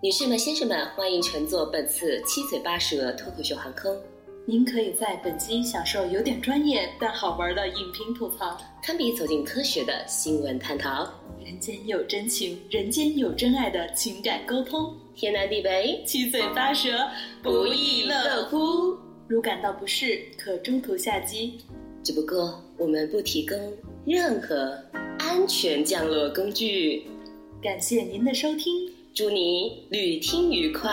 女士们、先生们，欢迎乘坐本次七嘴八舌脱口秀航空。您可以在本机享受有点专业但好玩的影评吐槽，堪比走进科学的新闻探讨。人间有真情，人间有真爱的情感沟通，天南地北，七嘴八舌，不亦乐乎。如感到不适，可中途下机。只不过我们不提供任何安全降落工具。感谢您的收听，祝你旅听愉快。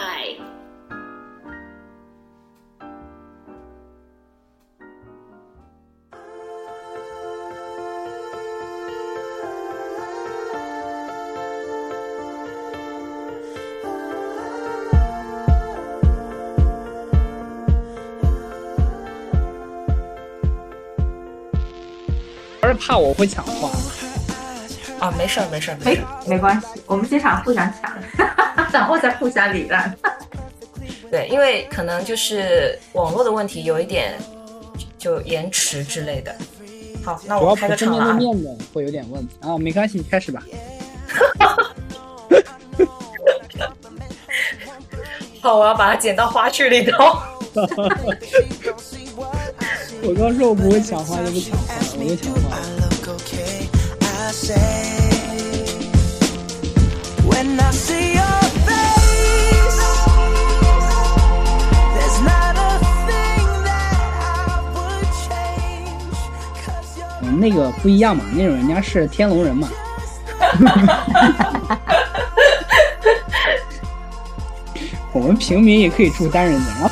而是怕我会抢话。啊，没事儿，没事儿，没没关系，我们经常互相抢，然后再互相礼让。对，因为可能就是网络的问题，有一点就延迟之类的。好，那我开个场了啊。面的会有点问题啊，没关系，你开始吧。好，我要把它剪到花絮里头。我刚说我不会抢话就不抢话，我会抢话。嗯，那个不一样嘛，那种人家是天龙人嘛。我们平民也可以住单人间，然后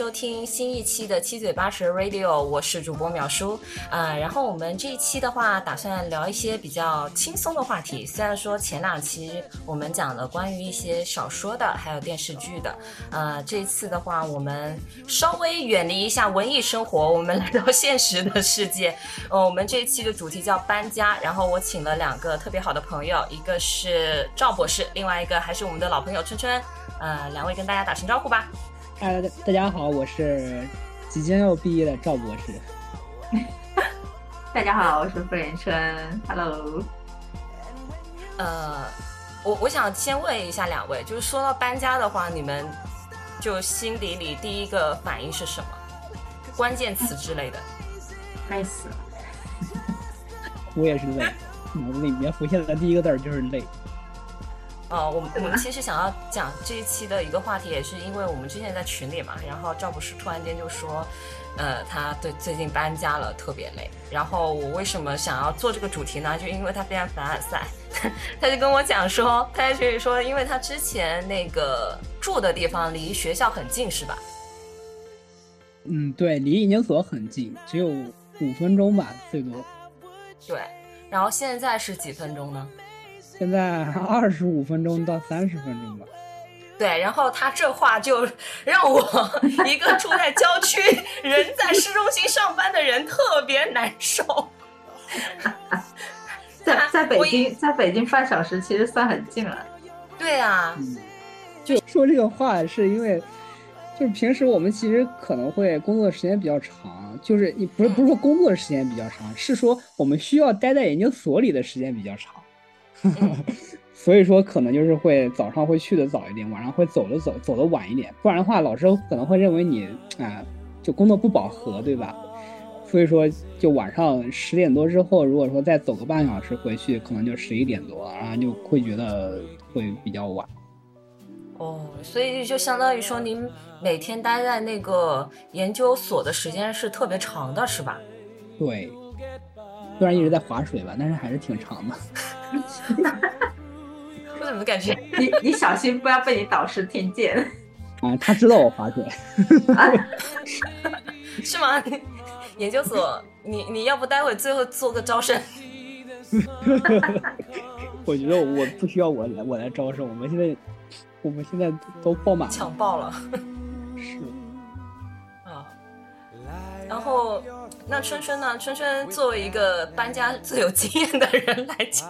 收听新一期的七嘴八舌 Radio，我是主播淼叔。呃，然后我们这一期的话，打算聊一些比较轻松的话题。虽然说前两期我们讲了关于一些小说的，还有电视剧的，呃，这一次的话，我们稍微远离一下文艺生活，我们来到现实的世界。呃，我们这一期的主题叫搬家，然后我请了两个特别好的朋友，一个是赵博士，另外一个还是我们的老朋友春春。呃，两位跟大家打声招呼吧。呃，大家好，我是即将要毕业的赵博士。大家好，我是傅连春，Hello。呃，我我想先问一下两位，就是说到搬家的话，你们就心底里第一个反应是什么？关键词之类的。累死了。我也是累，脑子里面浮现的第一个字就是累。呃，我们我们其实想要讲这一期的一个话题，也是因为我们之前在群里嘛，然后赵博士突然间就说，呃，他对最近搬家了，特别累。然后我为什么想要做这个主题呢？就因为他非常凡尔赛，他就跟我讲说，他就说，因为他之前那个住的地方离学校很近，是吧？嗯，对，离研究所很近，只有五分钟吧，最多。对。然后现在是几分钟呢？现在二十五分钟到三十分钟吧。对，然后他这话就让我 一个住在郊区、人在市中心上班的人特别难受。在在北京，在北京半小时其实算很近了。对啊，嗯，就说这个话是因为，就是平时我们其实可能会工作时间比较长，就是你不是不是说工作时间比较长，是说我们需要待在研究所里的时间比较长。所以说，可能就是会早上会去的早一点，晚上会走的走走的晚一点，不然的话，老师可能会认为你啊、就工作不饱和，对吧？所以说，就晚上十点多之后，如果说再走个半小时回去，可能就十一点多，然后就会觉得会比较晚。哦，所以就相当于说，您每天待在那个研究所的时间是特别长的，是吧？对，虽然一直在划水吧，但是还是挺长的。我怎么感觉？你你小心不要被你导师听见。啊，他知道我划水。是吗？研究所，你你要不待会最后做个招生？我觉得我不需要我来我来招生，我们现在我们现在都爆满了。抢爆了是，啊。然后，那春春呢？春春作为一个搬家最有经验的人来讲，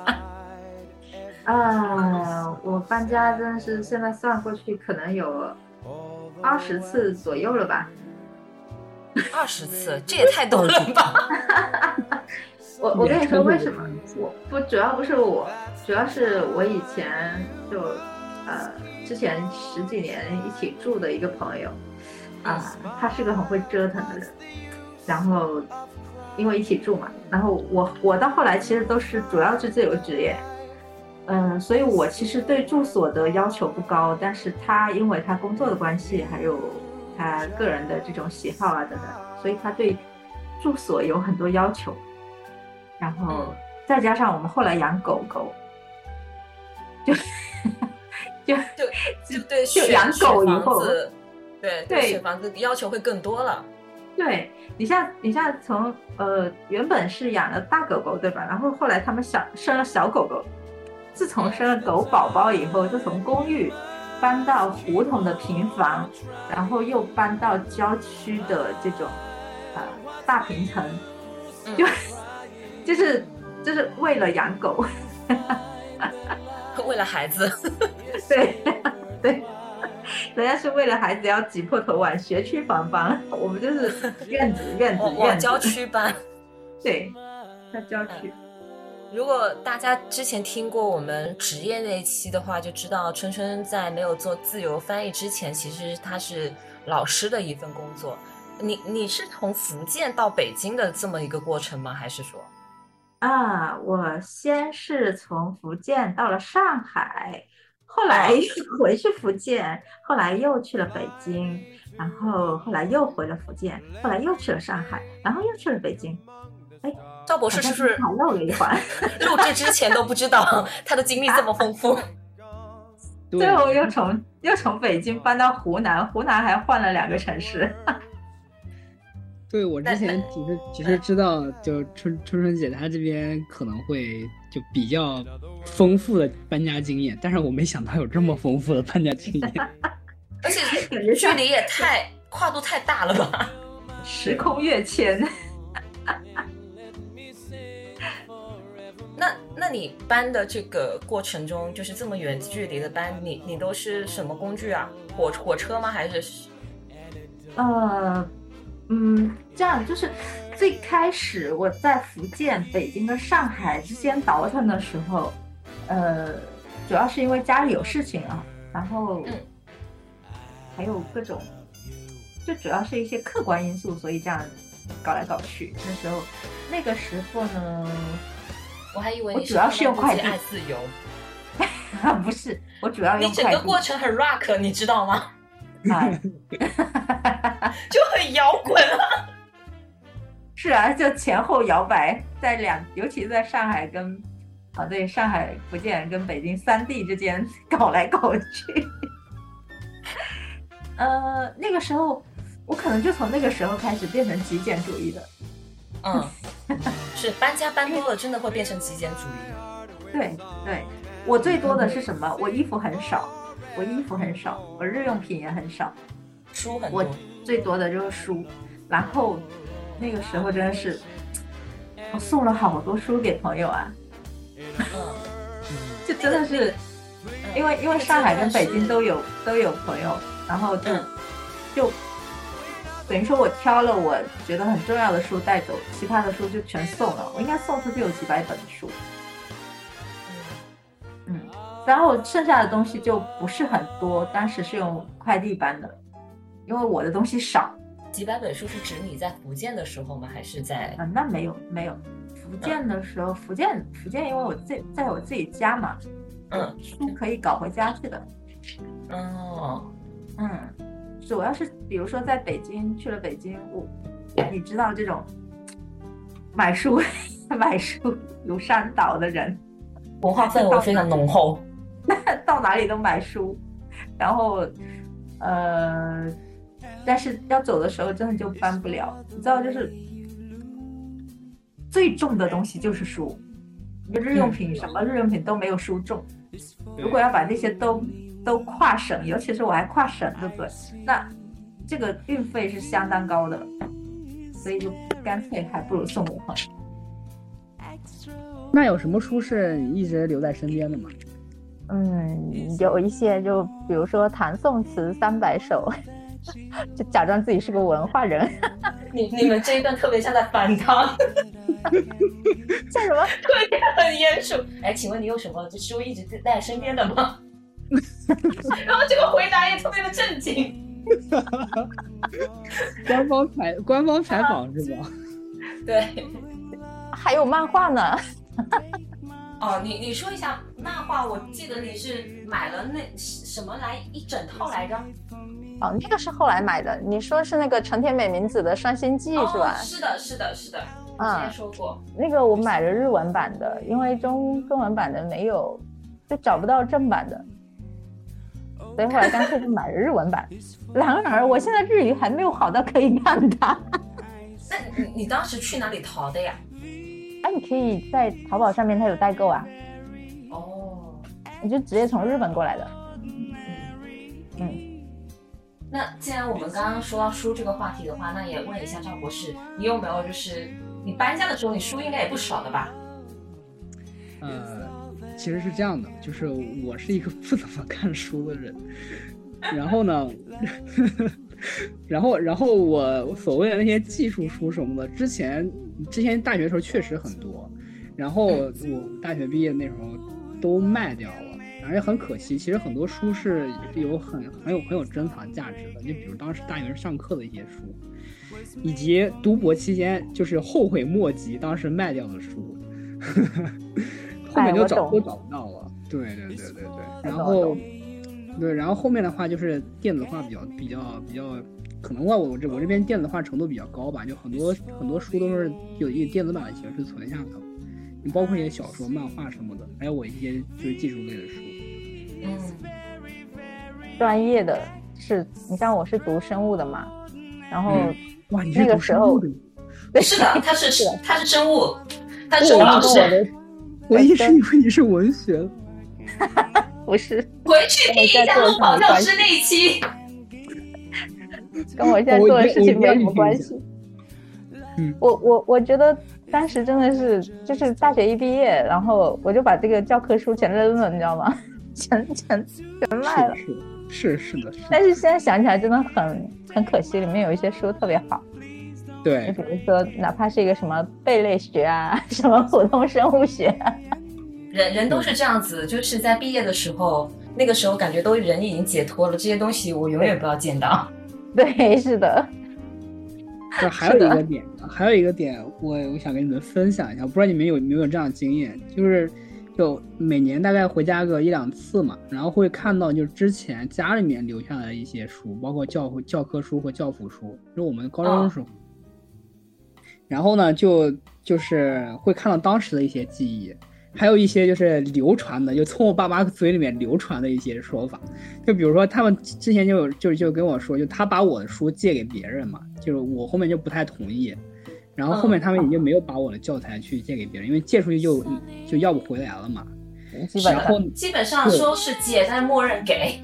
啊，我搬家真的是现在算过去，可能有二十次左右了吧。二十次，这也太多了吧？我我跟你说为什么？么？我不主要不是我，主要是我以前就呃之前十几年一起住的一个朋友啊、他是个很会折腾的人，然后因为一起住嘛，然后我我到后来其实都是主要是自由职业，嗯、所以我其实对住所的要求不高，但是他因为他工作的关系，还有他个人的这种喜好啊等等，所以他对住所有很多要求。然后再加上我们后来养狗狗，就就就就对养狗以选后房子，对对选房子要求会更多了。对你像你像从呃原本是养了大狗狗对吧？然后后来他们小生了小狗狗，自从生了狗宝宝以后，就从公寓搬到胡同的平房，然后又搬到郊区的这种呃大平层，嗯 就就是就是为了养狗，为了孩子，对对，人家是为了孩子要挤破头往学区房搬，我们就是院子院子院子，郊区搬。对，在郊区。如果大家之前听过我们职业那一期的话，就知道春春在没有做自由翻译之前，其实他是老师的一份工作。你你是从福建到北京的这么一个过程吗？还是说？啊，我先是从福建到了上海，后来又回去福建，后来又去了北京，然后后来又回了福建，后来又去了上海，然后又去了北京。赵博士是不是还漏了一环？录制之前都不知道 他的经历这么丰富？对 最后又从又从北京搬到湖南，湖南还换了两个城市。对，我之前只是只是知道，就春春春姐她这边可能会就比较丰富的搬家经验，但是我没想到有这么丰富的搬家经验。而且距离也太跨度太大了吧？时空跃迁。那那你搬的这个过程中，就是这么远距离的搬，你你都是什么工具啊？火火车吗？还是呃，嗯，这样就是最开始我在福建、北京跟上海之间倒腾的时候，呃，主要是因为家里有事情啊，然后嗯还有各种，就主要是一些客观因素，所以这样搞来搞去。那时候，那个时候呢，我还以为你我主要是用快递爱自由，不是，我主要你整个过程很 rock，你知道吗？啊，就很摇滚啊。是啊，就前后摇摆，在两，尤其在上海跟啊，对，上海、福建跟北京三地之间搞来搞去。呃，那个时候，我可能就从那个时候开始变成极简主义的。嗯，是搬家搬多了，真的会变成极简主义。对对，我最多的是什么？我衣服很少，我衣服很少，我日用品也很少，书很多，最多的就是书。然后那个时候真的是，我送了好多书给朋友啊。嗯，就真的是，因为因为上海跟北京都有都有朋友，然后就嗯就等于说我挑了我觉得很重要的书带走，其他的书就全送了。我应该送出去有几百本书，嗯，然后剩下的东西就不是很多，当时是用快递搬的，因为我的东西少。几百本书是指你在福建的时候吗？还是在啊，那没有没有，福建的时候，福建福建因为我自在我自己家嘛，嗯书可以搞回家去的。哦，嗯，主要是比如说在北京去了北京，我你知道这种买书 买书如山倒的人，文化氛围非常浓厚。到哪里都买书，然后呃，但是要走的时候真的就搬不了，你知道就是最重的东西就是书，日用品什么日用品都没有书重，如果要把那些都都跨省，尤其是我还跨省，对不对？那这个运费是相当高的，所以就干脆还不如送给朋友。那有什么书是你一直留在身边的吗？嗯，有一些就比如说唐宋词三百首，就假装自己是个文化人，你你们这一段特别像在反汤，像什么？特别很严肃。哎，请问你有什么这书一直带在身边的吗？然后这个回答也特别的正经。官方采官方采访是吧？对，还有漫画呢。哦，你你说一下漫画，我记得你是买了那什么来一整套来着？哦，那个是后来买的。你说是那个成田美名子的《双星记》是吧？是的，是的，是的。之前说过。那个我买了日文版的，因为中中文版的没有，就找不到正版的，所以后来干脆就买了日文版。然而，我现在日语还没有好到可以看它。那你你当时去哪里淘的呀？哎，你可以在淘宝上面，它有代购啊。哦，你就直接从日本过来的。嗯。那既然我们刚刚说到书这个话题的话，那也问一下赵博士，你有没有就是你搬家的时候，你书应该也不少的吧？呃，其实是这样的，就是我是一个不怎么看书的人，然后呢。然后，然后我所谓的那些技术书什么的，之前之前大学的时候确实很多，然后我大学毕业那时候都卖掉了，而且很可惜。其实很多书是有很很有很有珍藏价值的，就比如当时大学上课的一些书，以及读博期间就是后悔莫及当时卖掉的书，后面就找都找不到了。对对对对对，然后。对，然后后面的话就是电子化比较比较比较，可能话我这我这边电子化程度比较高吧，就很多很多书都是有以电子版的形式存下的，你包括一些小说、漫画什么的，还有我一些就是技术类的书。嗯，专业的是，你像我是读生物的嘛，然后哇，你是读生物的？是的，他是他是生物，他是老师。我一直以为你是文学。不是，回去听一下录宝教师那一期，跟我现在做 的事情没有什么关系。嗯，我我我觉得当时真的是，就是大学一毕业，然后我就把这个教科书全扔了，你知道吗？全全全卖了。是是是的。但是现在想起来真的很很可惜，里面有一些书特别好。对。就比如说，哪怕是一个什么贝类学啊，什么普通生物学。人人都是这样子，就是在毕业的时候，那个时候感觉都人已经解脱了，这些东西我永远不要见到。对，是的。这还有一个点，还有一个点，我我想跟你们分享一下，不知道你们有没有这样经验，就是就每年大概回家个一两次嘛，然后会看到就是之前家里面留下来的一些书，包括教教科书和教辅书，就是我们高中的时候，然后呢就就是会看到当时的一些记忆。还有一些就是流传的，就从我爸妈嘴里面流传的一些说法，就比如说他们之前就就就跟我说，就他把我的书借给别人嘛，就是我后面就不太同意，然后后面他们也就没有把我的教材去借给别人，因为借出去就就要不回来了嘛。然后基本上说是借，但默认给。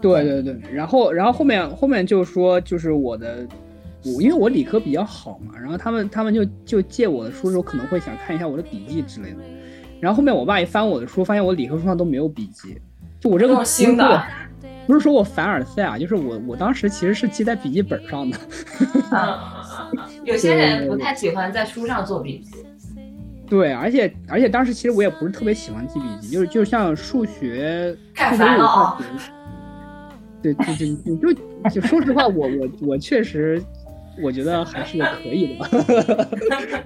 对对对，然后然后后面后面就说就是我的，我因为我理科比较好嘛，然后他们他们就就借我的书的时候可能会想看一下我的笔记之类的。然后后面我爸一翻我的书，发现我理科书上都没有笔记，就我这个新的，不是说我凡尔赛啊，就是我我当时其实是记在笔记本上的。有些人不太喜欢在书上做笔记。对，而且而且当时其实我也不是特别喜欢记笔记，就是就像数学，太烦了。对对对，你就就说实话，我我我确实，我觉得还是可以的。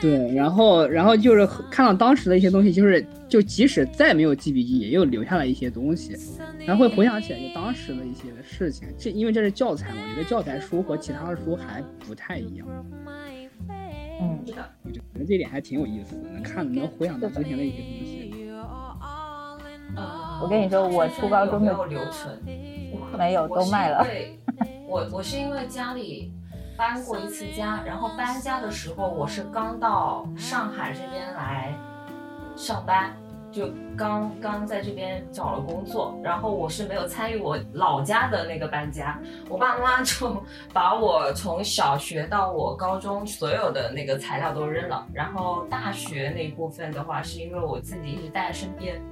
对，然后，然后就是看到当时的一些东西，就是就即使再没有记笔记，也又留下了一些东西，然后会回想起来就当时的一些事情。这因为这是教材嘛，我觉得教材书和其他的书还不太一样。嗯，是的，我觉得这点还挺有意思的，能看能回想到之前的一些东西。我跟你说，我初高中的留存没有都卖了。我我是因为家里。搬过一次家，然后搬家的时候，我是刚到上海这边来上班，就刚刚在这边找了工作，然后我是没有参与我老家的那个搬家，我爸妈就 把我从小学到我高中所有的那个材料都扔了，然后大学那部分的话，是因为我自己一直带在身边。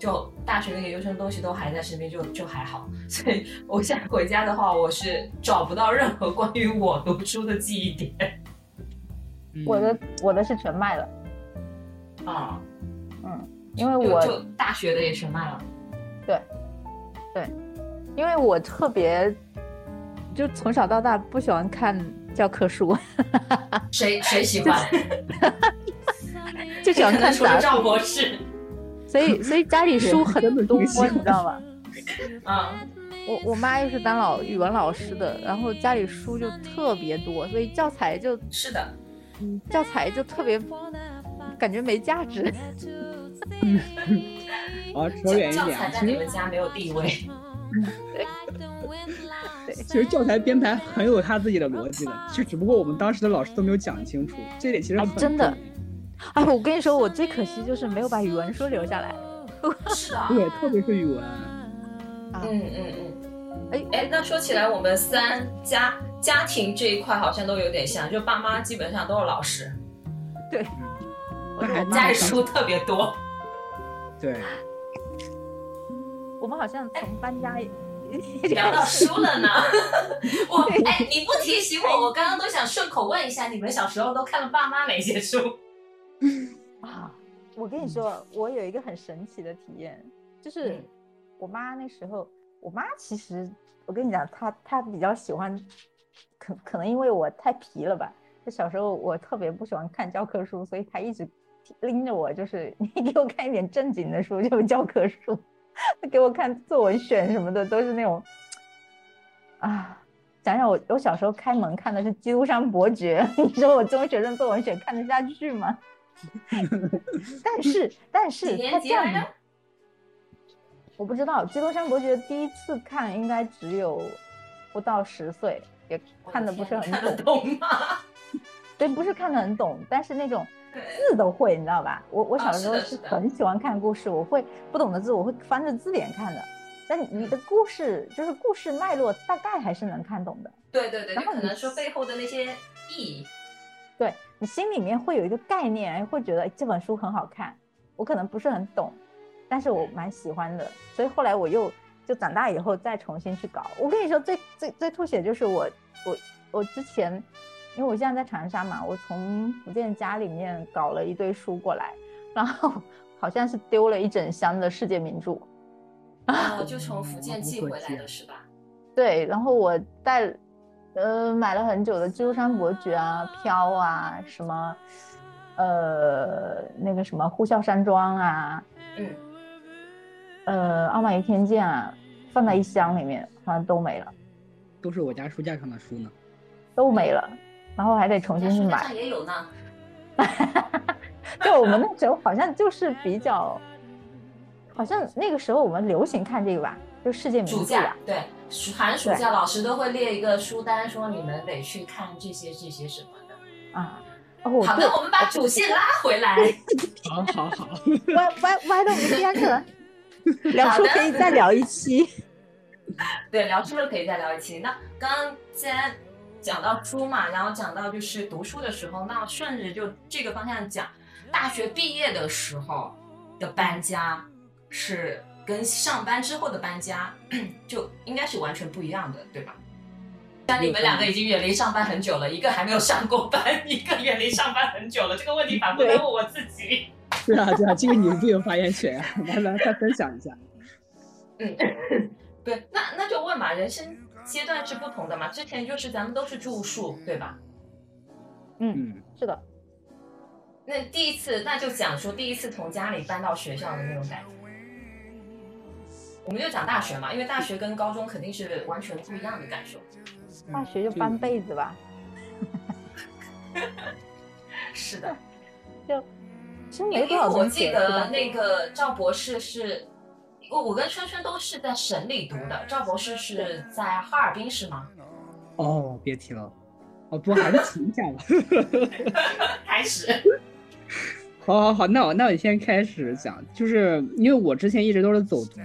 就大学的研究生东西都还在身边，就就还好。所以我现在回家的话，我是找不到任何关于我读书的记忆点。嗯 我的我的是全卖了，啊、嗯，因为我就就大学的也全卖了。对，对因为我特别就从小到大不喜欢看教科书，谁谁喜欢？就喜欢看杂除了赵，博士。所以 所以家里书很多，你知道吗？啊，我我妈又是当老语文老师的，然后家里书就特别多，所以教材就是的，嗯教材就特别感觉没价值。嗯啊，扯远一点啊，材在你们家没有地位。对 其实教材编排很有他自己的逻辑的，就只不过我们当时的老师都没有讲清楚，这点其实很哎真的重 哎，我跟你说，我最可惜就是没有把语文书留下来。是的。要 对，特别是语文，啊嗯嗯嗯。哎哎，那说起来，我们三家家庭这一块好像都有点像，就爸妈基本上都是老师，对，那还家里书特别多。对，我们好像从搬家 聊到书了呢。我哎，你不提醒我，我刚刚都想顺口问一下，你们小时候都看了爸妈哪些书？啊，我跟你说，我有一个很神奇的体验，就是嗯我妈那时候，我妈其实我跟你讲，她她比较喜欢，可可能因为我太皮了吧，就小时候我特别不喜欢看教科书，所以她一直拎着我，就是 你给我看一点正经的书，就是教科书，她给我看作文选什么的，都是那种啊。想想我，我小时候开门看的是《基督山伯爵》，你说我中学生作文选看得下去吗？但是，但几是他年这样？我不知道，《基督山伯爵》第一次看应该只有不到十岁，也看的不是很懂。懂吗？对，不是看的很懂，但是那种 对，字都会，你知道吧？我我啊小时候是很喜欢看故事，我会不懂的字我会翻着字典看的。但你的故事就是故事脉络，大概还是能看懂的。对对对，然后可能说背后的那些意义。对你心里面会有一个概念，哎会觉得哎这本书很好看。我可能不是很懂，但是我蛮喜欢的，所以后来我又就长大以后再重新去搞。我跟你说最最最吐血就是我我我之前，因为我现在在长沙嘛，我从福建家里面搞了一堆书过来，然后 好像是丢了一整箱的世界名著。哦，就从福建寄回来的是吧？对，然后我带，呃，买了很久的《基督山伯爵》啊，《飘》啊，什么，呃，那个什么《呼啸山庄》啊，嗯，呃，《傲慢与偏见》啊，放在一箱里面，好像都没了，都是我家书架上的书呢。都没了，然后还得重新去买书架上。也有呢。就我们那时候好像就是比较，好像那个时候我们流行看这个吧，就世界名暑著啊假。对，寒暑假老师都会列一个书单，说你们得去看这些这些什么的。啊。哦，好的，我们把主线拉回来。好好好，歪歪歪 的我们天可聊书可以再聊一期。对，聊书了可以再聊一期。那刚刚既然讲到书嘛，然后讲到就是读书的时候，那顺着就这个方向讲，大学毕业的时候的搬家是跟上班之后的搬家就应该是完全不一样的，对吧？但你们两个已经远离上班很久了，一个还没有上过班，一个远离上班很久了。这个问题反复在问我自己。对啊对啊，这个你最有发言权啊，来来再分享一下。嗯，对，那那就问嘛，人生阶段是不同的嘛。之前就是咱们都是住宿，对吧？嗯，嗯，是的，那第一次，那就讲说第一次从家里搬到学校的那种感觉。我们就讲大学嘛，因为大学跟高中肯定是完全不一样的感受。大学就搬被子吧。是的，就其实因没多为因为我记。得那个赵博士是，我我跟春春都是在省里读的，赵博士是在哈尔滨是吗？哦，别提了，哦不，还是提一下吧。开始，好好好，那我那我先开始讲，就是因为我之前一直都是走读，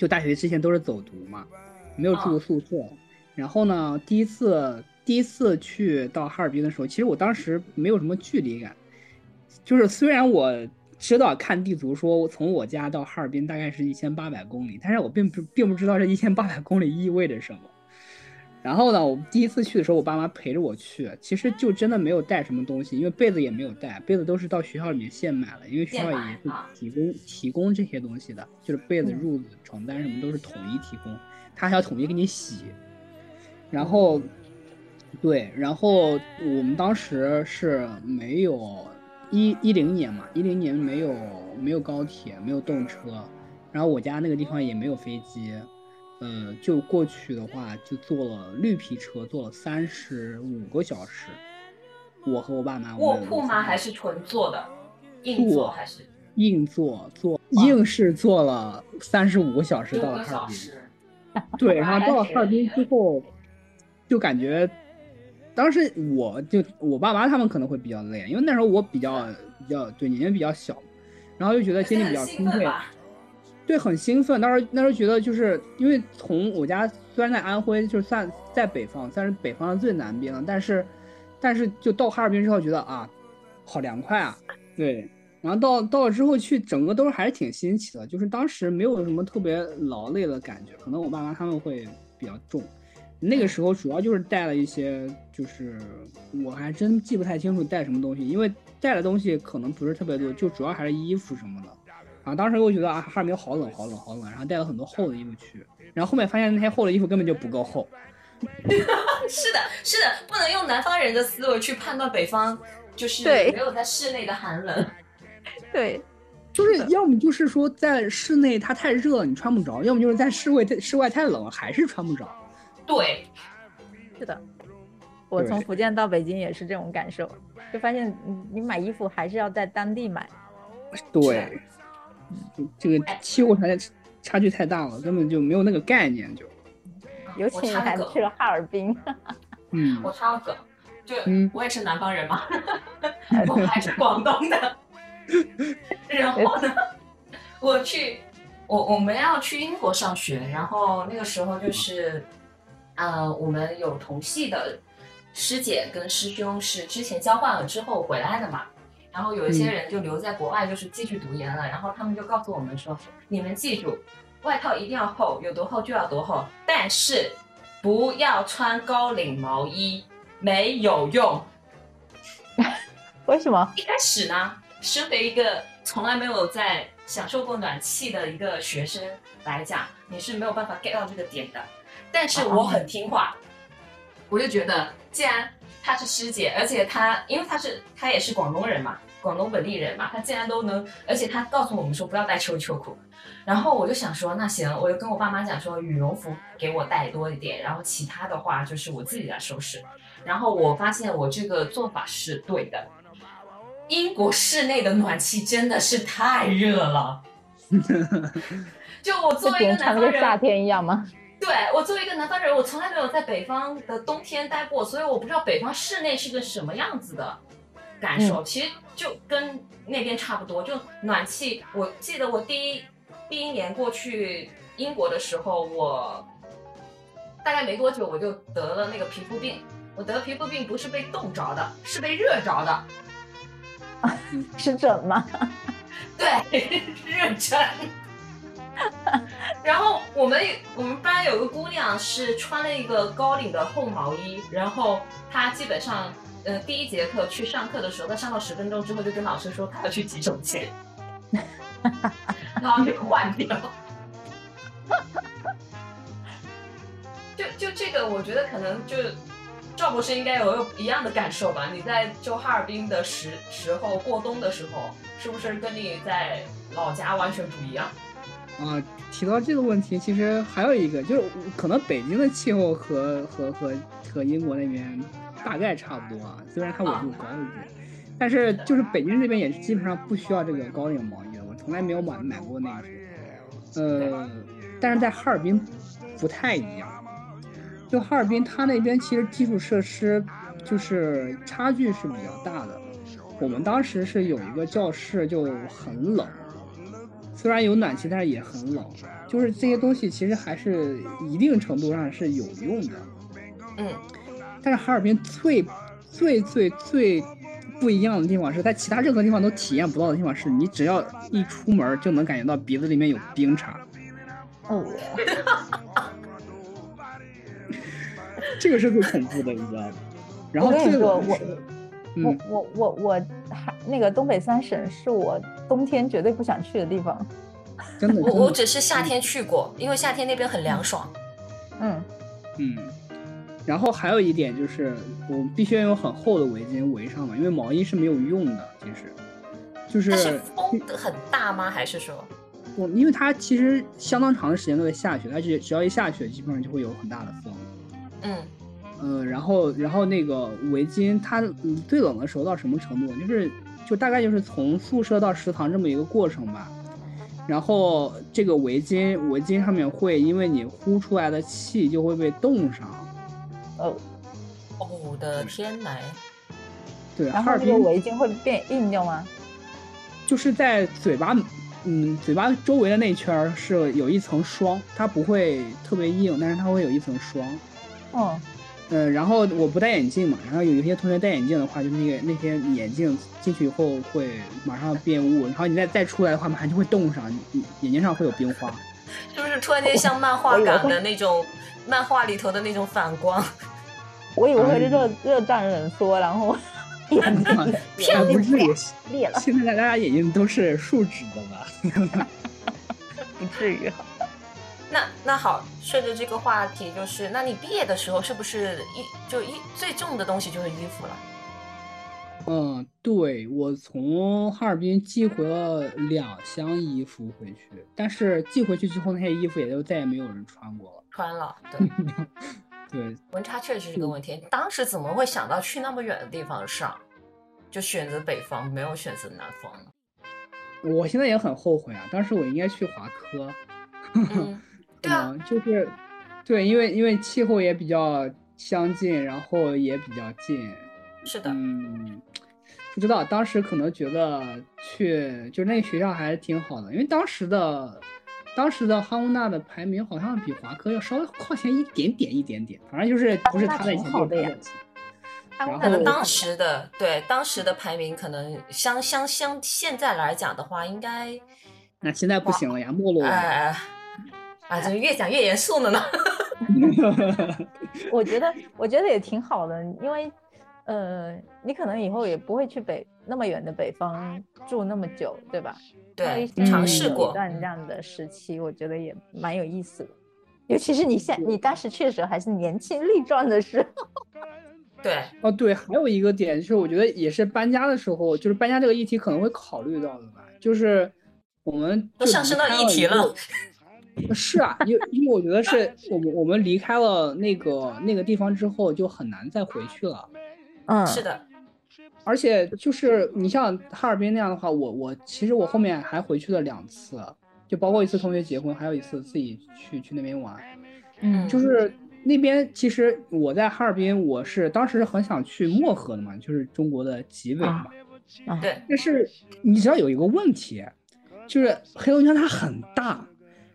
就大学之前都是走读嘛，没有住过宿舍。然后呢，第一次第一次去到哈尔滨的时候，其实我当时没有什么距离感，就是虽然我知道看地图说从我家到哈尔滨大概是一千八百公里，但是我并不并不知道这一千八百公里意味着什么。然后呢，我第一次去的时候，我爸妈陪着我去，其实就真的没有带什么东西，因为被子也没有带，被子都是到学校里面现买了，因为学校也是提供提供这些东西的，就是被子、褥子、床单什么都是统一提供，他还要统一给你洗。然后，对，然后我们当时是没有一一零年嘛，一零年没有没有高铁，没有动车，然后我家那个地方也没有飞机。呃，就过去的话，就坐了绿皮车，坐了三十五个小时。我和我爸妈，卧铺吗？还是纯坐的？硬坐还是？硬坐，坐硬是坐了三十五个小时到了哈尔滨。对，然后到了哈尔滨之后，就感觉，当时我就我爸妈他们可能会比较累，因为那时候我比较比较对年龄比较小，然后就觉得精力比较充沛。对，很兴奋。那时候那时候觉得，就是因为从我家虽然在安徽，就算在北方，算是北方的最南边了，但是，但是就到哈尔滨之后，觉得啊，好凉快啊。对，然后到到了之后去，整个都是还是挺新奇的。就是当时没有什么特别劳累的感觉，可能我爸妈他们会比较重。那个时候主要就是带了一些，就是我还真记不太清楚带什么东西，因为带的东西可能不是特别多，就主要还是衣服什么的。啊，当时我觉得啊，哈尔滨好冷，好冷，好冷，然后带了很多厚的衣服去，然后后面发现那些厚的衣服根本就不够厚。是的，是的，不能用南方人的思维去判断北方就是没有在室内的寒冷。对，就是要么就是说在室内它太热你穿不着，要么就是在室外室外太冷了还是穿不着。对，是的，我从福建到北京也是这种感受，就发现你买衣服还是要在当地买。对。这个气候条件差距太大了，根本就没有那个概念。就，尤其你还去了哈尔滨。嗯，我插个，就我也是南方人嘛，我还是广东的。然后呢，我去，我我们要去英国上学，然后那个时候就是，呃，我们有同系的师姐跟师兄是之前交换了之后回来的嘛。然后有一些人就留在国外，就是继续读研了。然后他们就告诉我们说：“你们记住，外套一定要厚，有多厚就要多厚。但是不要穿高领毛衣，没有用。”为什么？一开始呢，身为一个从来没有在享受过暖气的一个学生来讲，你是没有办法 get 到这个点的。但是我很听话，我就觉得既然。她是师姐，而且她因为她是她也是广东人嘛，广东本地人嘛，她竟然都能，而且她告诉我们说不要带秋秋裤，然后我就想说那行，我就跟我爸妈讲说羽绒服给我带多一点，然后其他的话就是我自己来收拾。然后我发现我这个做法是对的，英国室内的暖气真的是太热了，就我作为一个南方人，夏天一样吗？对我作为一个南方人，我从来没有在北方的冬天待过，所以我不知道北方室内是个什么样子的感受。其实就跟那边差不多，就暖气。我记得我第一第一年过去英国的时候，我大概没多久我就得了那个皮肤病。我得皮肤病不是被冻着的，是被热着的。是疹吗？对，热疹。然后我们我们班有个姑娘是穿了一个高领的厚毛衣，然后她基本上，呃，第一节课去上课的时候，她上到十分钟之后就跟老师说她要去洗手间，然 后就换掉。就就这个，我觉得可能就赵博士应该有一样的感受吧？你在就哈尔滨的时时候过冬的时候，是不是跟你在老家完全不一样？啊，提到这个问题，其实还有一个，就是可能北京的气候和和和和英国那边大概差不多啊，虽然它纬度高一点，但是就是北京这边也基本上不需要这个高领毛衣了，我从来没有买买过那个，呃，但是在哈尔滨不太一样，就哈尔滨它那边其实基础设施就是差距是比较大的，我们当时是有一个教室就很冷，虽然有暖气，但是也很冷。就是这些东西其实还是一定程度上是有用的。嗯，但是哈尔滨最最最最不一样的地方是在其他任何地方都体验不到的地方是，你只要一出门就能感觉到鼻子里面有冰碴。哦，这个是最恐怖的，你知道吗？然后最我跟你说，我我嗯，我我我还那个东北三省是我冬天绝对不想去的地方。真的，我我只是夏天去过，因为夏天那边很凉爽。嗯，嗯，然后还有一点就是，我们必须要用很厚的围巾围上嘛，因为毛衣是没有用的。其实，就是但是风很大吗？还是说？我，因为它其实相当长的时间都在下雪，它只只要一下雪，基本上就会有很大的风。嗯，嗯，然后然后那个围巾，它嗯最冷的时候到什么程度？就是就大概就是从宿舍到食堂这么一个过程吧。然后这个围巾围巾上面会因为你呼出来的气就会被冻上。哦，哦，我的天呐！对，然后哈尔滨这个围巾会变硬掉吗？就是在嘴巴，嗯，嘴巴周围的那圈是有一层霜，它不会特别硬，但是它会有一层霜。嗯，嗯，然后我不戴眼镜嘛，然后有一些同学戴眼镜的话，就那个那些眼镜进去以后会马上变雾，然后你再再出来的话，马上就会冻上，眼睛上会有冰花。是不是突然间像漫画感的那种漫画里头的那种反光？我以为会哎热热胀冷缩，然后眼睛哎不至于，裂了，现在大家眼睛都是树脂的吧？不至于。那那好，顺着这个话题，就是那你毕业的时候是不是衣就衣最重的东西就是衣服了？嗯，对，我从哈尔滨寄回了两箱衣服回去，但是寄回去之后，那些衣服也就再也没有人穿过了。穿了，对，对，温差确实是个问题。当时怎么会想到去那么远的地方上，就选择北方，没有选择南方呢？我现在也很后悔啊，当时我应该去华科。嗯，嗯，就是对，因为因为气候也比较相近，然后也比较近。是的，嗯，不知道当时可能觉得去就那个学校还是挺好的，因为当时的当时的哈工大的排名好像比华科要稍微靠前一点点一点点，反正就是不是他的以前就是他的以前。然后可能当时的对当时的排名，可能相相相现在来讲的话，应该那现在不行了呀，没落了啊，这越讲越严肃了呢。我觉得，我觉得也挺好的，因为，呃，你可能以后也不会去北那么远的北方住那么久，对吧？对尝试过一段这样的时期，我觉得也蛮有意思的。尤其是你现你当时去的时候还是年轻力壮的时候，对，哦，对，还有一个点就是，我觉得也是搬家的时候，就是搬家这个议题可能会考虑到的吧，就是我们就都上升到议题了。是啊，因因为我觉得是我们我们离开了那个那个地方之后，就很难再回去了。嗯，是的，而且就是你像哈尔滨那样的话，我我其实我后面还回去了两次，就包括一次同学结婚，还有一次自己去去那边玩。嗯就是那边其实我在哈尔滨，我是当时很想去漠河的嘛，就是中国的极北嘛。啊对，但是你知道有一个问题，就是黑龙江它很大，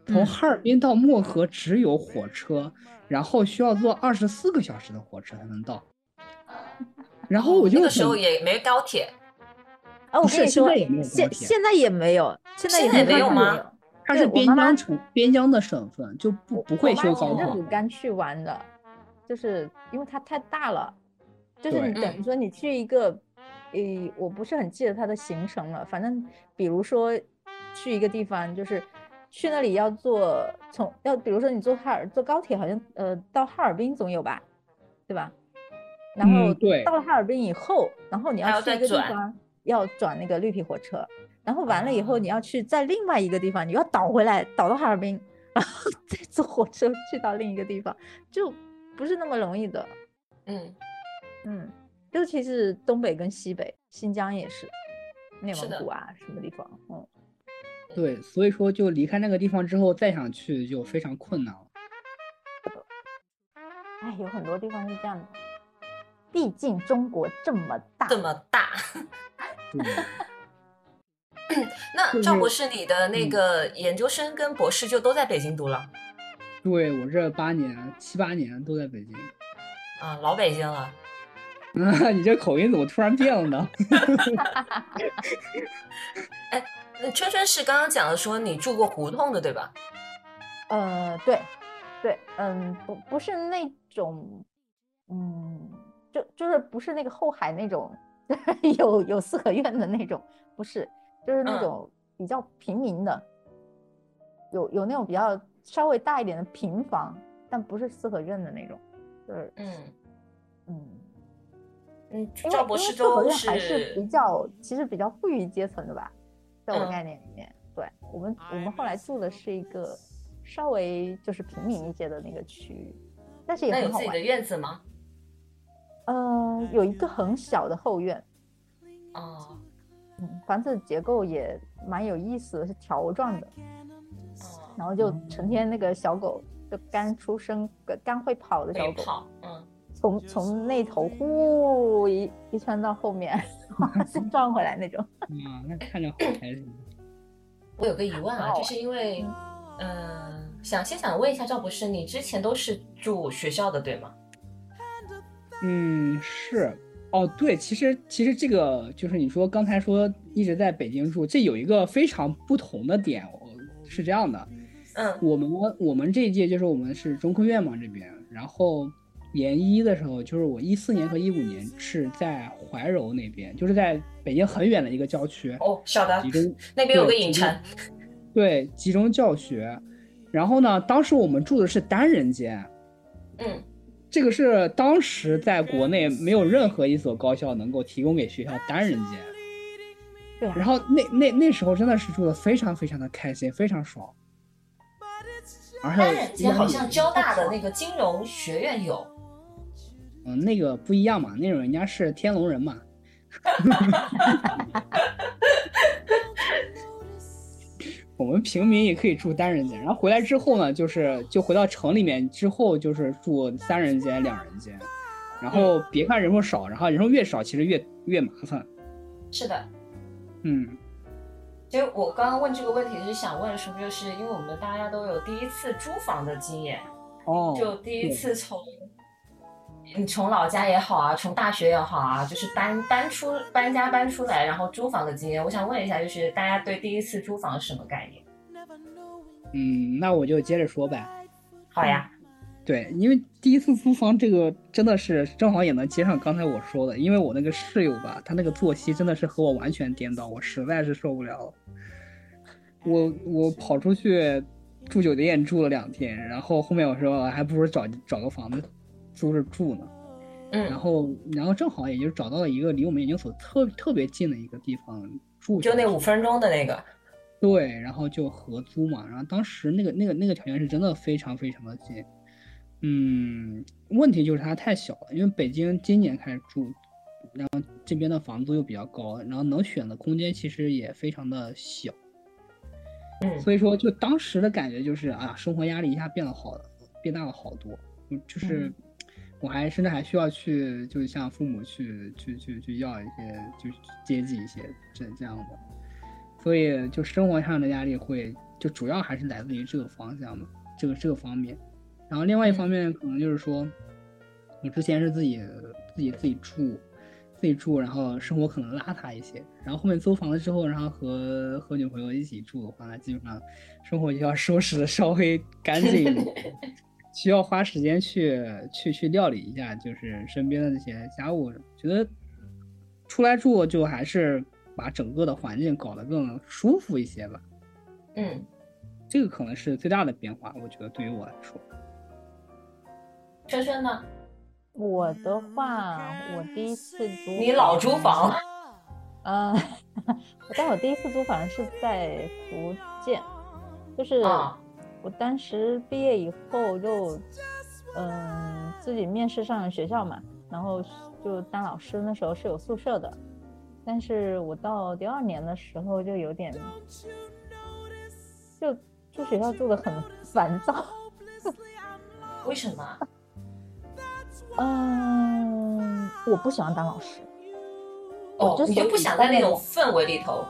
从嗯哈尔滨到漠河只有火车，然后需要坐二十四个小时的火车才能到。然后我就那个时候也没高铁，啊，我跟你说是现在也没有，现在也没有，现在也没有有吗？它是边疆城边疆的省份，就不不会修高铁我妈前阵子铁。刚去玩的，就是因为它太大了，就是你等于说你去一个，呃，我不是很记得它的行程了，反正比如说去一个地方，就是去那里要坐从要，比如说你坐哈尔坐高铁，好像呃到哈尔滨总有吧，对吧？然后嗯对到了哈尔滨以后，然后你要去一个地方，要转那个绿皮火车，然后完了以后，啊你要去在另外一个地方，你要倒回来，倒到哈尔滨，然后再坐火车去到另一个地方，就不是那么容易的。嗯，嗯，尤其是东北跟西北，新疆也是，内蒙古啊什么地方，嗯，对，所以说就离开那个地方之后，再想去就非常困难了。哎，有很多地方是这样的。毕竟中国这么大，这么大，那赵博士，你的那嗯个研究生跟博士就都在北京读了对我这八年七八年都在北京。啊，老北京了。啊，你这口音怎么突然变了呢？那春春是刚刚讲的说你住过胡同的对吧？呃，对，对，嗯，不不是那种，嗯，就就是不是那个后海那种 有有四合院的那种，不是，就是那嗯。种比较平民的，有有那种比较稍微大一点的平房，但不是四合院的那种，就是嗯。嗯，嗯，因为赵博士因为四合都院还是比较其实比较富裕阶层的吧，在我嗯。概念里面，对我们我们后来住的是一个稍微就是平民一些的那个区域，但是也很好玩那有自己的。院子吗？呃，有一个很小的后院，哦。嗯，房子结构也蛮有意思的，是条状的，哦，然后。就成天那个小狗就刚出生、刚会跑的小狗，跑，嗯，从从那头呼一一圈到后面，再转 回来那种。啊，那看着好开心。我有个疑问啊，就是因为，嗯、想先想问一下赵博士，你之前都是住学校的对吗？嗯，是。哦，对，其实其实这个就是你说刚才说一直在北京住，这有一个非常不同的点，我是这样的，嗯我们我们这一届就是我们是中科院嘛这边，然后研一的时候，就是我一四年和一五年是在怀柔那边，就是在北京很远的一个郊区，哦，晓得集中那边有个影城，对集中教学。然后呢，当时我们住的是单人间，嗯这个是当时在国内没有任何一所高校能够提供给学校单人间。对啊然后那那那时候真的是住的非常非常的开心，非常爽。而且单人间好像交大的，那个金融学院有，嗯，那个不一样嘛，那种人家是天龙人嘛。我们平民也可以住单人间，然后回来之后呢，就是就回到城里面之后，就是住三人间、两人间，然后别看人数少，然后人数越少，其实越越麻烦。是的。嗯，其实我刚刚问这个问题是想问什么，就是因为我们大家都有第一次租房的经验，哦，就第一次从你从老家也好啊，从大学也好啊，就是搬搬出搬家搬出来，然后租房的经验，我想问一下，就是大家对第一次租房是什么概念？嗯，那我就接着说呗。好呀，对，因为第一次租房这个真的是正好也能接上刚才我说的，因为我那个室友吧，他那个作息真的是和我完全颠倒，我实在是受不了了。我我跑出去住酒店住了两天，然后后面我说还不如找找个房子租着住呢。嗯然嗯，后然后正好也就找到了一个离我们研究所特特别近的一个地方住就，那五分钟的那个，对，然后就合租嘛，然后当时那个那个那个条件是真的非常非常的近，嗯，问题就是它太小了，因为北京今年开始住，然后这边的房租又比较高，然后能选的空间其实也非常的小，嗯所以说就当时的感觉就是啊，生活压力一下变了好变大了好多，就就是。我还甚至还需要去，就是向父母去去去去要一些，就是接济一些这这样的，所以就生活上的压力会就主要还是来自于这个方向嘛，这个这个方面。然后另外一方面可能就是说，我之前是自己自己自己住，自己住，然后生活可能邋遢一些。然后后面租房了之后，然后和和女朋友一起住的话，基本上生活就要收拾的稍微干净一点。需要花时间去去去料理一下，就是身边的那些家务。觉得出来住就还是把整个的环境搞得更舒服一些吧。嗯，这个可能是最大的变化，我觉得对于我来说。轩轩呢？我的话，我第一次租，你老租房，呃，我 但我第一次租房是在福建，就是啊我当时毕业以后就，嗯、自己面试上学校嘛，然后就当老师，那时候是有宿舍的，但是我到第二年的时候就有点，就住学校住的很烦躁，为什么？嗯，我不喜欢当老师。哦之，所以你就不想在那种氛围里头。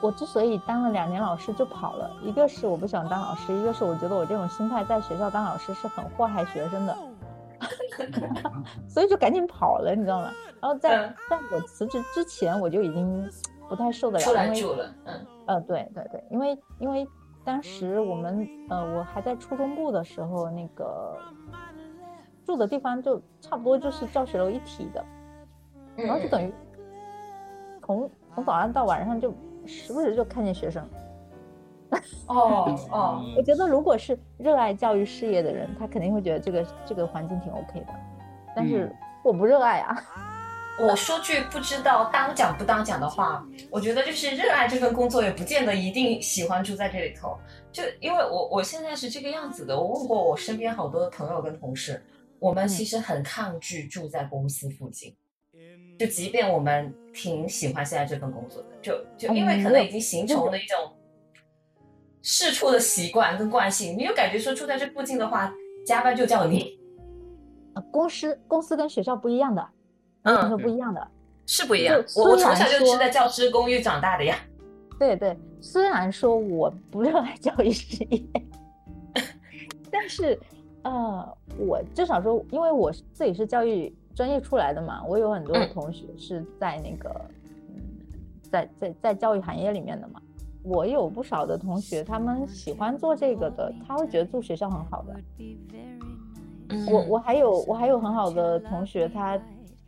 我之所以当了两年老师就跑了，一个是我不想当老师，一个是我觉得我这种心态在学校当老师是很祸害学生的，所以就赶紧跑了，你知道吗？然后在嗯。在我辞职之前，我就已经不太受得了，出来因为住了，嗯。呃，对对对，因为因为当时我们呃我还在初中部的时候，那个住的地方就差不多就是教学楼一体的，嗯。然后就等于从从早上到晚上就时不时就看见学生。哦哦，我觉得如果是热爱教育事业的人，他肯定会觉得这个这个环境挺 OK 的，但是我不热爱啊。我说句不知道当讲不当讲的话，我觉得就是热爱这份工作，也不见得一定喜欢住在这里头。就因为我我现在是这个样子的，我问过我身边好多的朋友跟同事，我们其实很抗拒住在公司附近。就即便我们挺喜欢现在这份工作的，就就因为可能已经形成了一种事出的习惯跟惯性，你有感觉说住在这附近的话，加班就叫你，呃公司公司跟学校不一样的，嗯都不一样的。是不一样。我我从小就是在教师公寓长大的呀。对对，虽然说我不热爱教育事业，但是呃，我至少说，因为我是自己是教育专业出来的嘛，我有很多嗯同学是在那个嗯，在在在教育行业里面的嘛。我有不少的同学，他们喜欢做这个的，他会觉得住学校很好的。嗯我我还有我还有很好的同学，他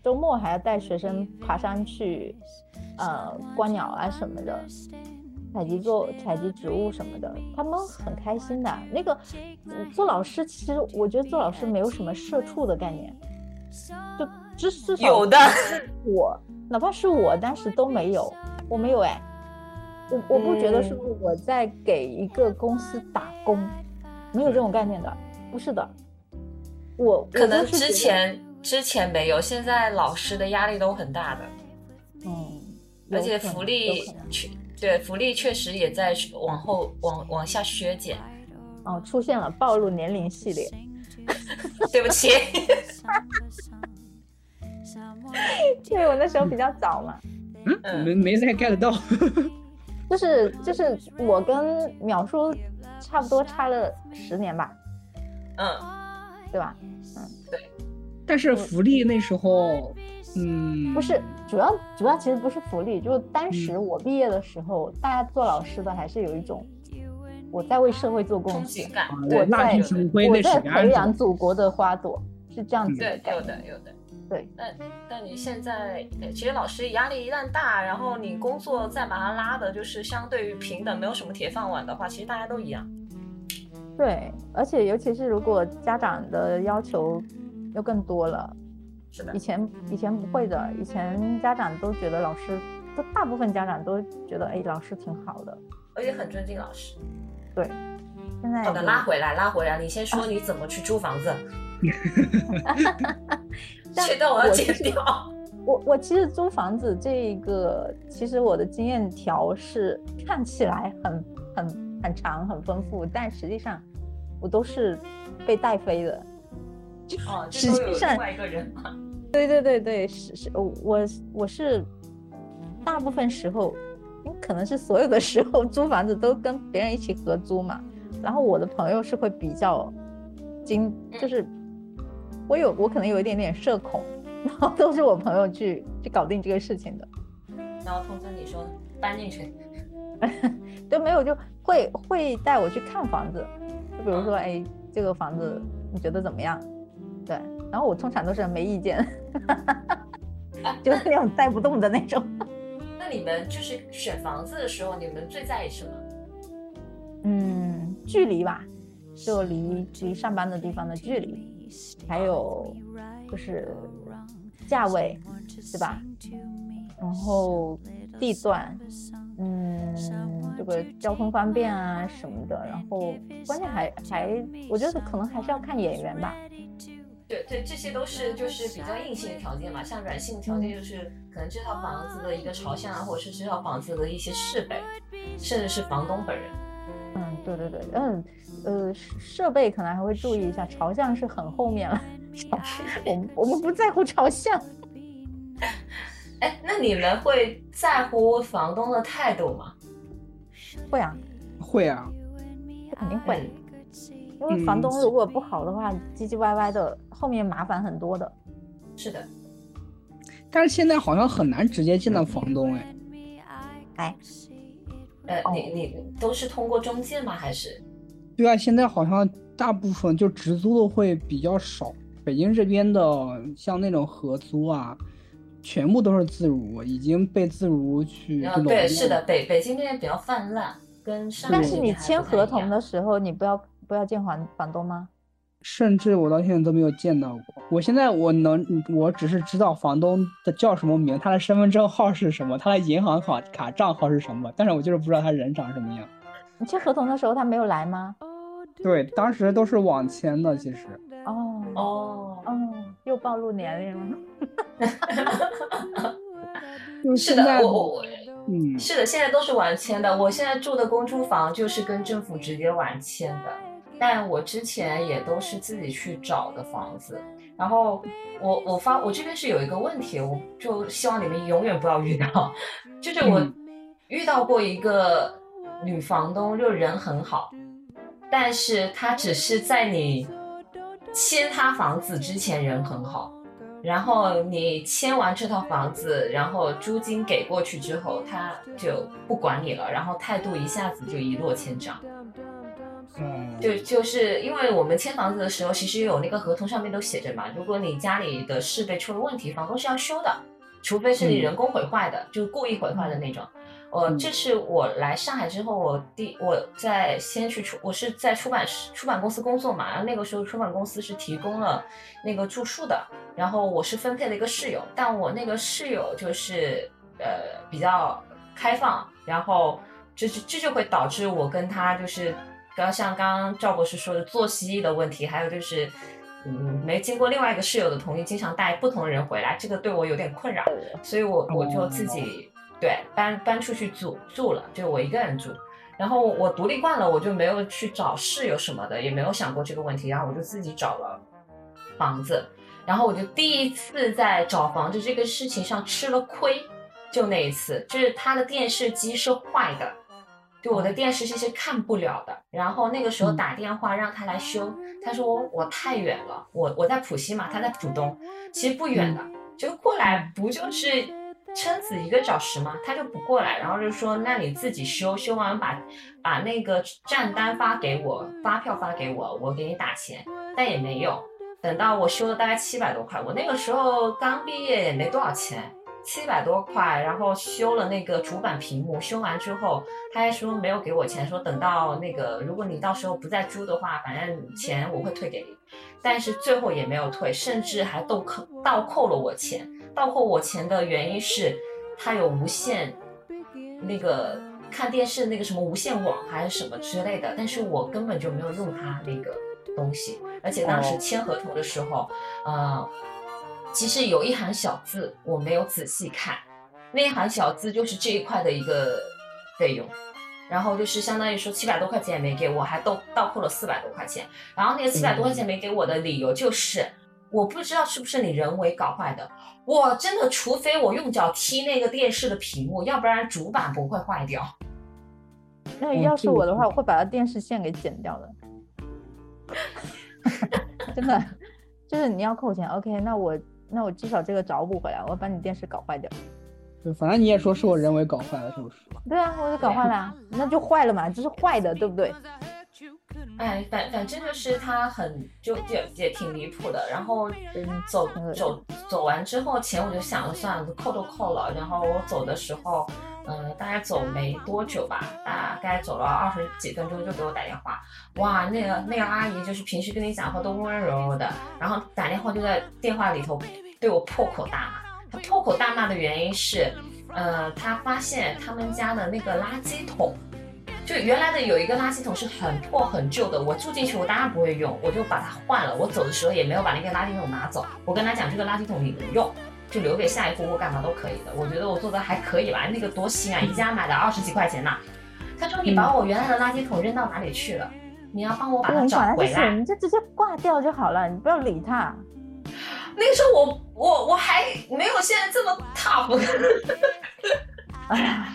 周末还要带学生爬山去，呃，观鸟啊什么的，采集做采集植物什么的，他们很开心的。那个嗯做老师，其实我觉得做老师没有什么社畜的概念，就至至少有的我哪怕是我当时都没有，我没有哎，我我不觉得是我在给一个公司打工，没有这种概念的，不是的。我可能之前之前没有，现在老师的压力都很大的，嗯，而且福利确对福利确实也在往后往往下削减。哦出现了暴露年龄系列，对不起，因为我那时候比较早嘛，嗯，没没太 get 到。就是就是我跟淼叔差不多差了十年吧，嗯，对吧？嗯，对。但是福利那时候，嗯，不是，主要主要其实不是福利，就是当时嗯。我毕业的时候，大家做老师的还是有一种我在为社会做贡献我在我在培养。祖国的花朵，是这样子对。有的有的。对，但但你现在，呃其实老师压力一旦大，然后你工作再把它拉的，就是相对于平等，没有什么铁饭碗的话，其实大家都一样。对，而且尤其是如果家长的要求又更多了，是的以，前以前不会的，以前家长都觉得老师，都大部分家长都觉得哎老师挺好的，而且很尊敬老师。对。现在好的，拉回来，拉回来，你先说你怎么去租房子，但这段我要我其实剪掉。我我其实租房子这一个，其实我的经验条是看起来很很很长很丰富，但实际上我都是被带飞的。哦，实际上另外一个人嘛。对对对对，是是，我我是大部分时候，可能是所有的时候租房子都跟别人一起合租嘛，然后我的朋友是会比较精，就是我有我可能有一点点社恐，然后都是我朋友去去搞定这个事情的。然后通知你说搬进去，都，没有就会会带我去看房子，就比如说，哎，这个房子你觉得怎么样？对，然后我通常都是没意见，就是那种带不动的那种。那你们就是选房子的时候，你们最在意什么？嗯，距离吧，就离离上班的地方的距离，还有就是价位，对吧？然后地段，嗯，这个交通方便啊什么的，然后关键还还，我觉得可能还是要看眼缘吧。对对，这些都是就是比较硬性的条件嘛，像软性的条件就是可能这套房子的一个朝向啊，或者是这套房子的一些设备，甚至是房东本人。嗯，对对对，嗯，呃，设备可能还会注意一下，朝向是很后面了，我们我们不在乎朝向。哎，那你们会在乎房东的态度吗？会啊，会啊，这肯定会，因为房东如果不好的话，唧唧歪歪的，后面麻烦很多的。是的，但是现在好像很难直接见到房东哎。哎，呃，你你都是通过中介吗？还是？对啊，现在好像大部分就直租的会比较少。北京这边的像那种合租啊，全部都是自如，已经被自如去啊，对，是的，北北京那边比较泛滥，跟上海但是你签合同的时候，你不要不要见房房东吗？甚至我到现在都没有见到过。我现在我能，我只是知道房东的叫什么名，他的身份证号是什么，他的银行卡卡账号是什么，但是我就是不知道他人长什么样。你签合同的时候他没有来吗？对，当时都是网签的，其实。哦哦，哦，又暴露年龄了。就是是的，我嗯，是的，现在都是网签的。我现在住的公租房就是跟政府直接网签的，但我之前也都是自己去找的房子。然后我我发我这边是有一个问题，我就希望你们永远不要遇到，就是我嗯遇到过一个女房东，就人很好，但是她只是在你签她房子之前人很好。然后你签完这套房子，然后租金给过去之后，她就不管你了，然后态度一下子就一落千丈。嗯，就就是因为我们签房子的时候，其实有那个合同上面都写着嘛，如果你家里的设备出了问题，房东是要修的，除非是你人工毁坏的，就是故意毁坏的那种。呃，嗯。这是我来上海之后，我第我在先去出，我是在出版社出版公司工作嘛，然后那个时候出版公司是提供了那个住宿的，然后我是分配了一个室友，但我那个室友就是呃比较开放，然后这就这就会导致我跟他就是，刚像刚刚赵博士说的作息的问题，还有就是。嗯，没经过另外一个室友的同意，经常带不同的人回来，这个对我有点困扰，所以我我就自己对搬搬出去住住了，就我一个人住。然后我独立惯了，我就没有去找室友什么的，也没有想过这个问题，然后我就自己找了房子。然后我就第一次在找房子这个事情上吃了亏，就那一次，就是他的电视机是坏的，就我的电视机是看不了的。然后那个时候打电话让他来修，他说我太远了，我我在浦西嘛，他在浦东，其实不远的，就过来不就是撑死一个小时吗？他就不过来，然后就说那你自己修，修完把把那个账单发给我，发票发给我，我给你打钱，但也没用。等到我修了大概七百多块，我那个时候刚毕业也没多少钱，七百多块，然后修了那个主板屏幕，修完之后他还说没有给我钱，说等到那个如果你到时候不再租的话，反正钱我会退给你，但是最后也没有退，甚至还倒扣倒扣了我钱，倒扣我钱的原因是他有无线那个看电视那个什么无线网还是什么之类的，但是我根本就没有用他那个东西，而且当时哦。签合同的时候，呃，其实有一行小字我没有仔细看，那一行小字就是这一块的一个费用。然后就是相当于说七百多块钱也没给我，还倒倒扣了四百多块钱。然后那个七百多块钱没给我的理由就是，我不知道是不是你人为搞坏的。我真的，除非我用脚踢那个电视的屏幕，要不然主板不会坏掉。那哦要是我的话，我会把它电视线给剪掉的。真的，就是你要扣钱，OK，那我那我至少这个找补回来，我把你电视搞坏掉。对，反正你也说是我人为搞坏了，是不是？对啊，我就搞坏了啊，那就坏了嘛，这是坏的，对不对？哎，反反正就是他很就也也挺离谱的。然后嗯走走走完之后，钱我就想了算了，扣都扣了。然后我走的时候，嗯、大概走没多久吧，大概走了二十几分钟就给我打电话。哇，那个那个阿姨就是平时跟你讲话都温温柔柔的，然后打电话就在电话里头对我破口大骂。她破口大骂的原因是，呃，她发现他们家的那个垃圾桶。就原来的有一个垃圾桶是很破很旧的，我住进去我当然不会用，我就把它换了。我走的时候也没有把那个垃圾桶拿走，我跟他讲这个垃圾桶你能用，就留给下一户或干嘛都可以的。我觉得我做的还可以吧，那个多新啊，宜家买的二十几块钱呢。他说你把我原来的垃圾桶扔到哪里去了？你要帮我把它找回来就是。你就直接挂掉就好了，你不要理他。那个时候我我我还没有现在这么 tough。哎呀，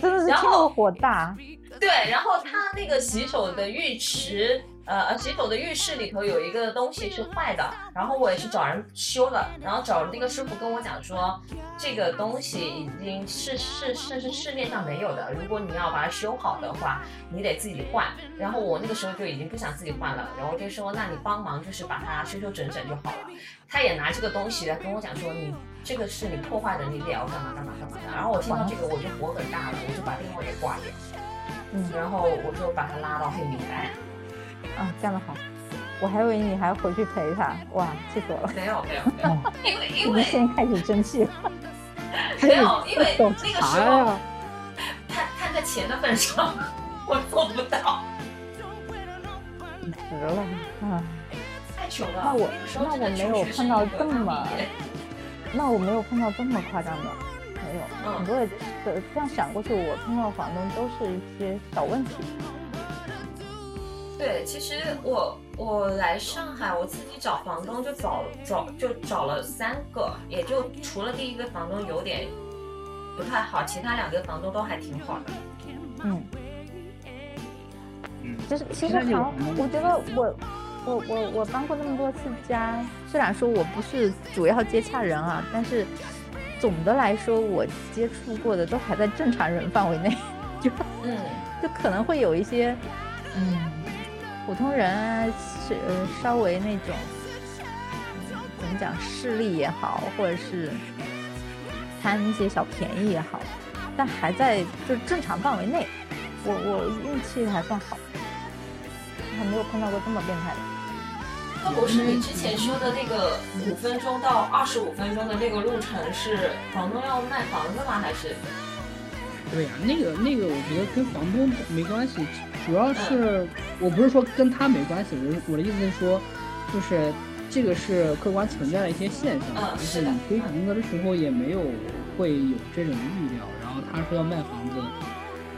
真的是然后火大。对，然后他那个洗手的浴池，呃呃，洗手的浴室里头有一个东西是坏的，然后我也是找人修的，然后找那个师傅跟我讲说，这个东西已经是是是是市面上没有的，如果你要把它修好的话，你得自己换。然后我那个时候就已经不想自己换了，然后就说，那你帮忙就是把它修修整整就好了。他也拿这个东西来跟我讲说，你这个是你破坏的，你得要干嘛干嘛干嘛的。然后我听到这个我就火很大了，我就把电话给挂掉。嗯然后我就把他拉到黑名单。啊，干得好！我还以为你还要回去陪他，哇，气死我了！没有没有没有，因为因为现在开始争气了。没有，因为那个时候？看看在钱的份上，我做不到，值了啊！太穷了。那我那我没有碰到这么那我没有碰到这么夸张的，没有，嗯很多也是这样想过去，我碰到房东都是一些小问题。对，其实我我来上海，我自己找房东就找找就找了三个，也就除了第一个房东有点不太好，其他两个房东都还挺好的。嗯，嗯，就是其实好，我觉得我我我我搬过那么多次家，虽然说我不是主要接洽人啊，但是总的来说，我接触过的都还在正常人范围内，就嗯，就可能会有一些嗯普通人啊，是呃稍微那种、怎么讲势利也好，或者是贪一些小便宜也好，但还在就正常范围内，我我运气还算好，还没有碰到过这么变态的。那不是你之前说的那个五分钟到二十五分钟的那个路程是房东要卖房子吗？还是？对呀、那个那个，我觉得跟房东没关系，主要是我不是说跟他没关系，我我的意思是说，就是这个是客观存在的一些现象，嗯就是你推房子的时候也没有会有这种预料，然后他说要卖房子，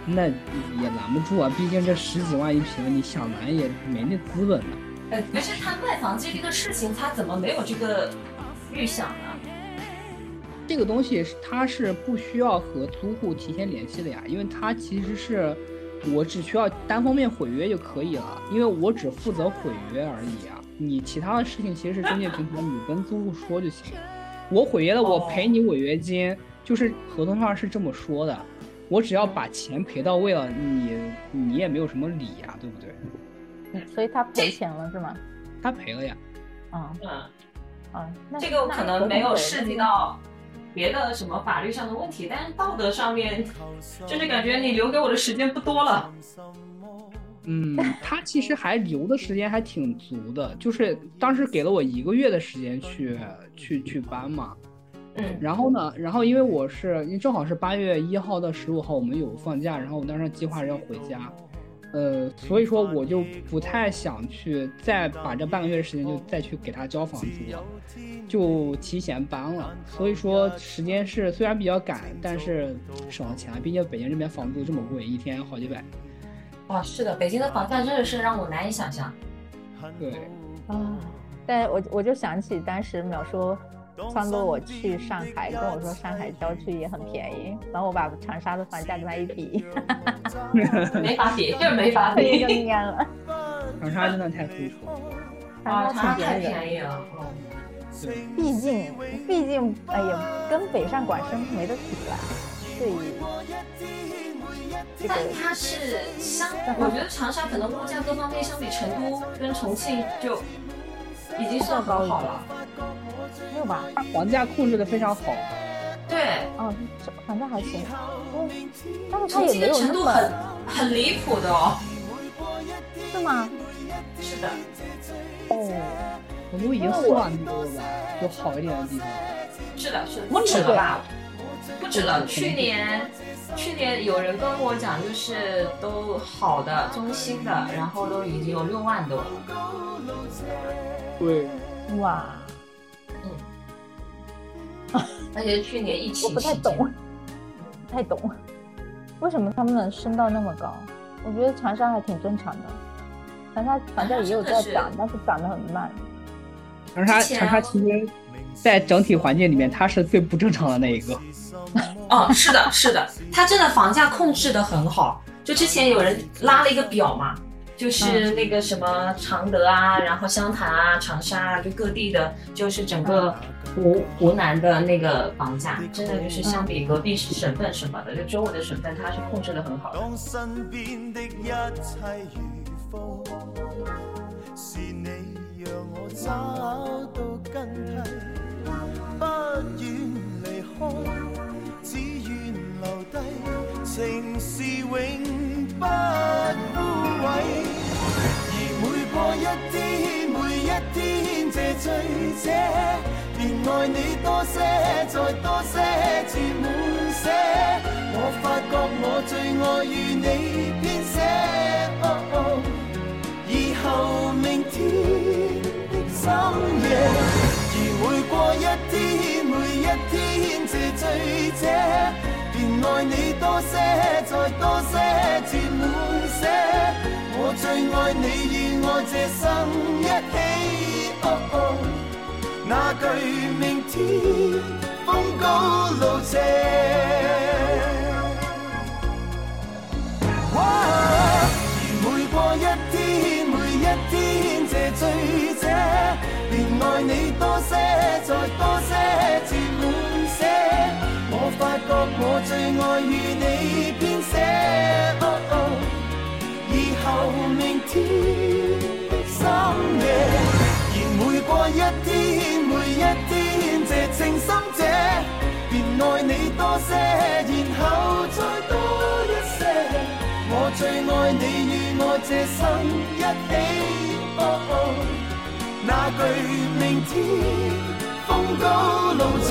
那也拦不住啊，毕竟这十几万一平，你想拦也没那资本呢。呃，不是他卖房子这个事情，他怎么没有这个预想呢？这个东西是它是不需要和租户提前联系的呀，因为它其实是我只需要单方面毁约就可以了，因为我只负责毁约而已啊。你其他的事情其实是中介平台，你跟租户说就行。我毁约了，我赔你违约金，就是合同上是这么说的。我只要把钱赔到位了，你你也没有什么理呀，对不对？嗯 所以他赔钱了是吗？他赔了呀。啊嗯，啊，那这个可能没有涉及。到别的什么法律上的问题，但是道德上面，就是感觉你留给我的时间不多了。嗯，他其实还留的时间还挺足的，就是当时给了我一个月的时间去去去搬嘛。嗯然后呢，然后因为我是因为正好是八月一号到十五号我们有放假，然后我当时计划是要回家，呃，所以说我就不太想去再把这半个月的时间就再去给他交房租了，就提前搬了。所以说时间是虽然比较赶，但是省了钱了，毕竟北京这边房租这么贵，一天好几百。哇，是的，北京的房价真的是让我难以想象。对，啊，但我我就想起当时淼叔撺掇我去上海，跟我说上海郊区也很便宜，然后我把长沙的房价跟他一比，没法比，就是没法比 就比。蔫了。长沙真的太舒服了。啊，长长沙太便宜了。毕竟毕竟哎呀，跟北上广深没得比啦。对于这个但它是相，我觉得长沙可能物价各方面相比成都跟重庆就已经算很好了。没有吧？它房价控制的非常好。对，哦，这房价还行，嗯，但是它也没有那成都很很离谱的哦。是吗？是的，哦，我都已经算多了吧，有好一点的地方。是的，是的，不止了吧？不止了。去年，去年有人跟我讲，就是都好的、中心的，然后都已经有六万多了。对，哇，嗯 而且去年疫我情我不太懂，不太懂，为什么他们能升到那么高？我觉得长沙还挺正常的，长沙房价也有在涨，但是涨得很慢。长沙长沙其实在整体环境里面，它是最不正常的那一个。哦，是的，是的，它真的房价控制的很好。就之前有人拉了一个表嘛，就是那个什么常德啊，然后湘潭啊、长沙啊，就各地的，就是整个湖湖南的那个房价，真的就是相比隔壁省份什么的，就周围的省份，它是控制的很好的。当身邊的一切如風，是你让我找到根蒂，不愿离开，只愿留低，情是永不枯萎。而每过一天，每一天这醉者，便爱你多些，再多些，至满泻。我发觉我最愛你多些，再多些，至滿些。我最愛你與我這生一起，哦哦那句明天風高路斜。哇每過一天，每一天这醉者，便愛你多些，再多些，至滿瀉。我發覺我最愛與你編寫，哦哦以後明天的深夜。而每過一天，每一天這情深者，便愛你多些，然後再多一些。我最愛你與我這生一起，哦哦那句明天風高路斜。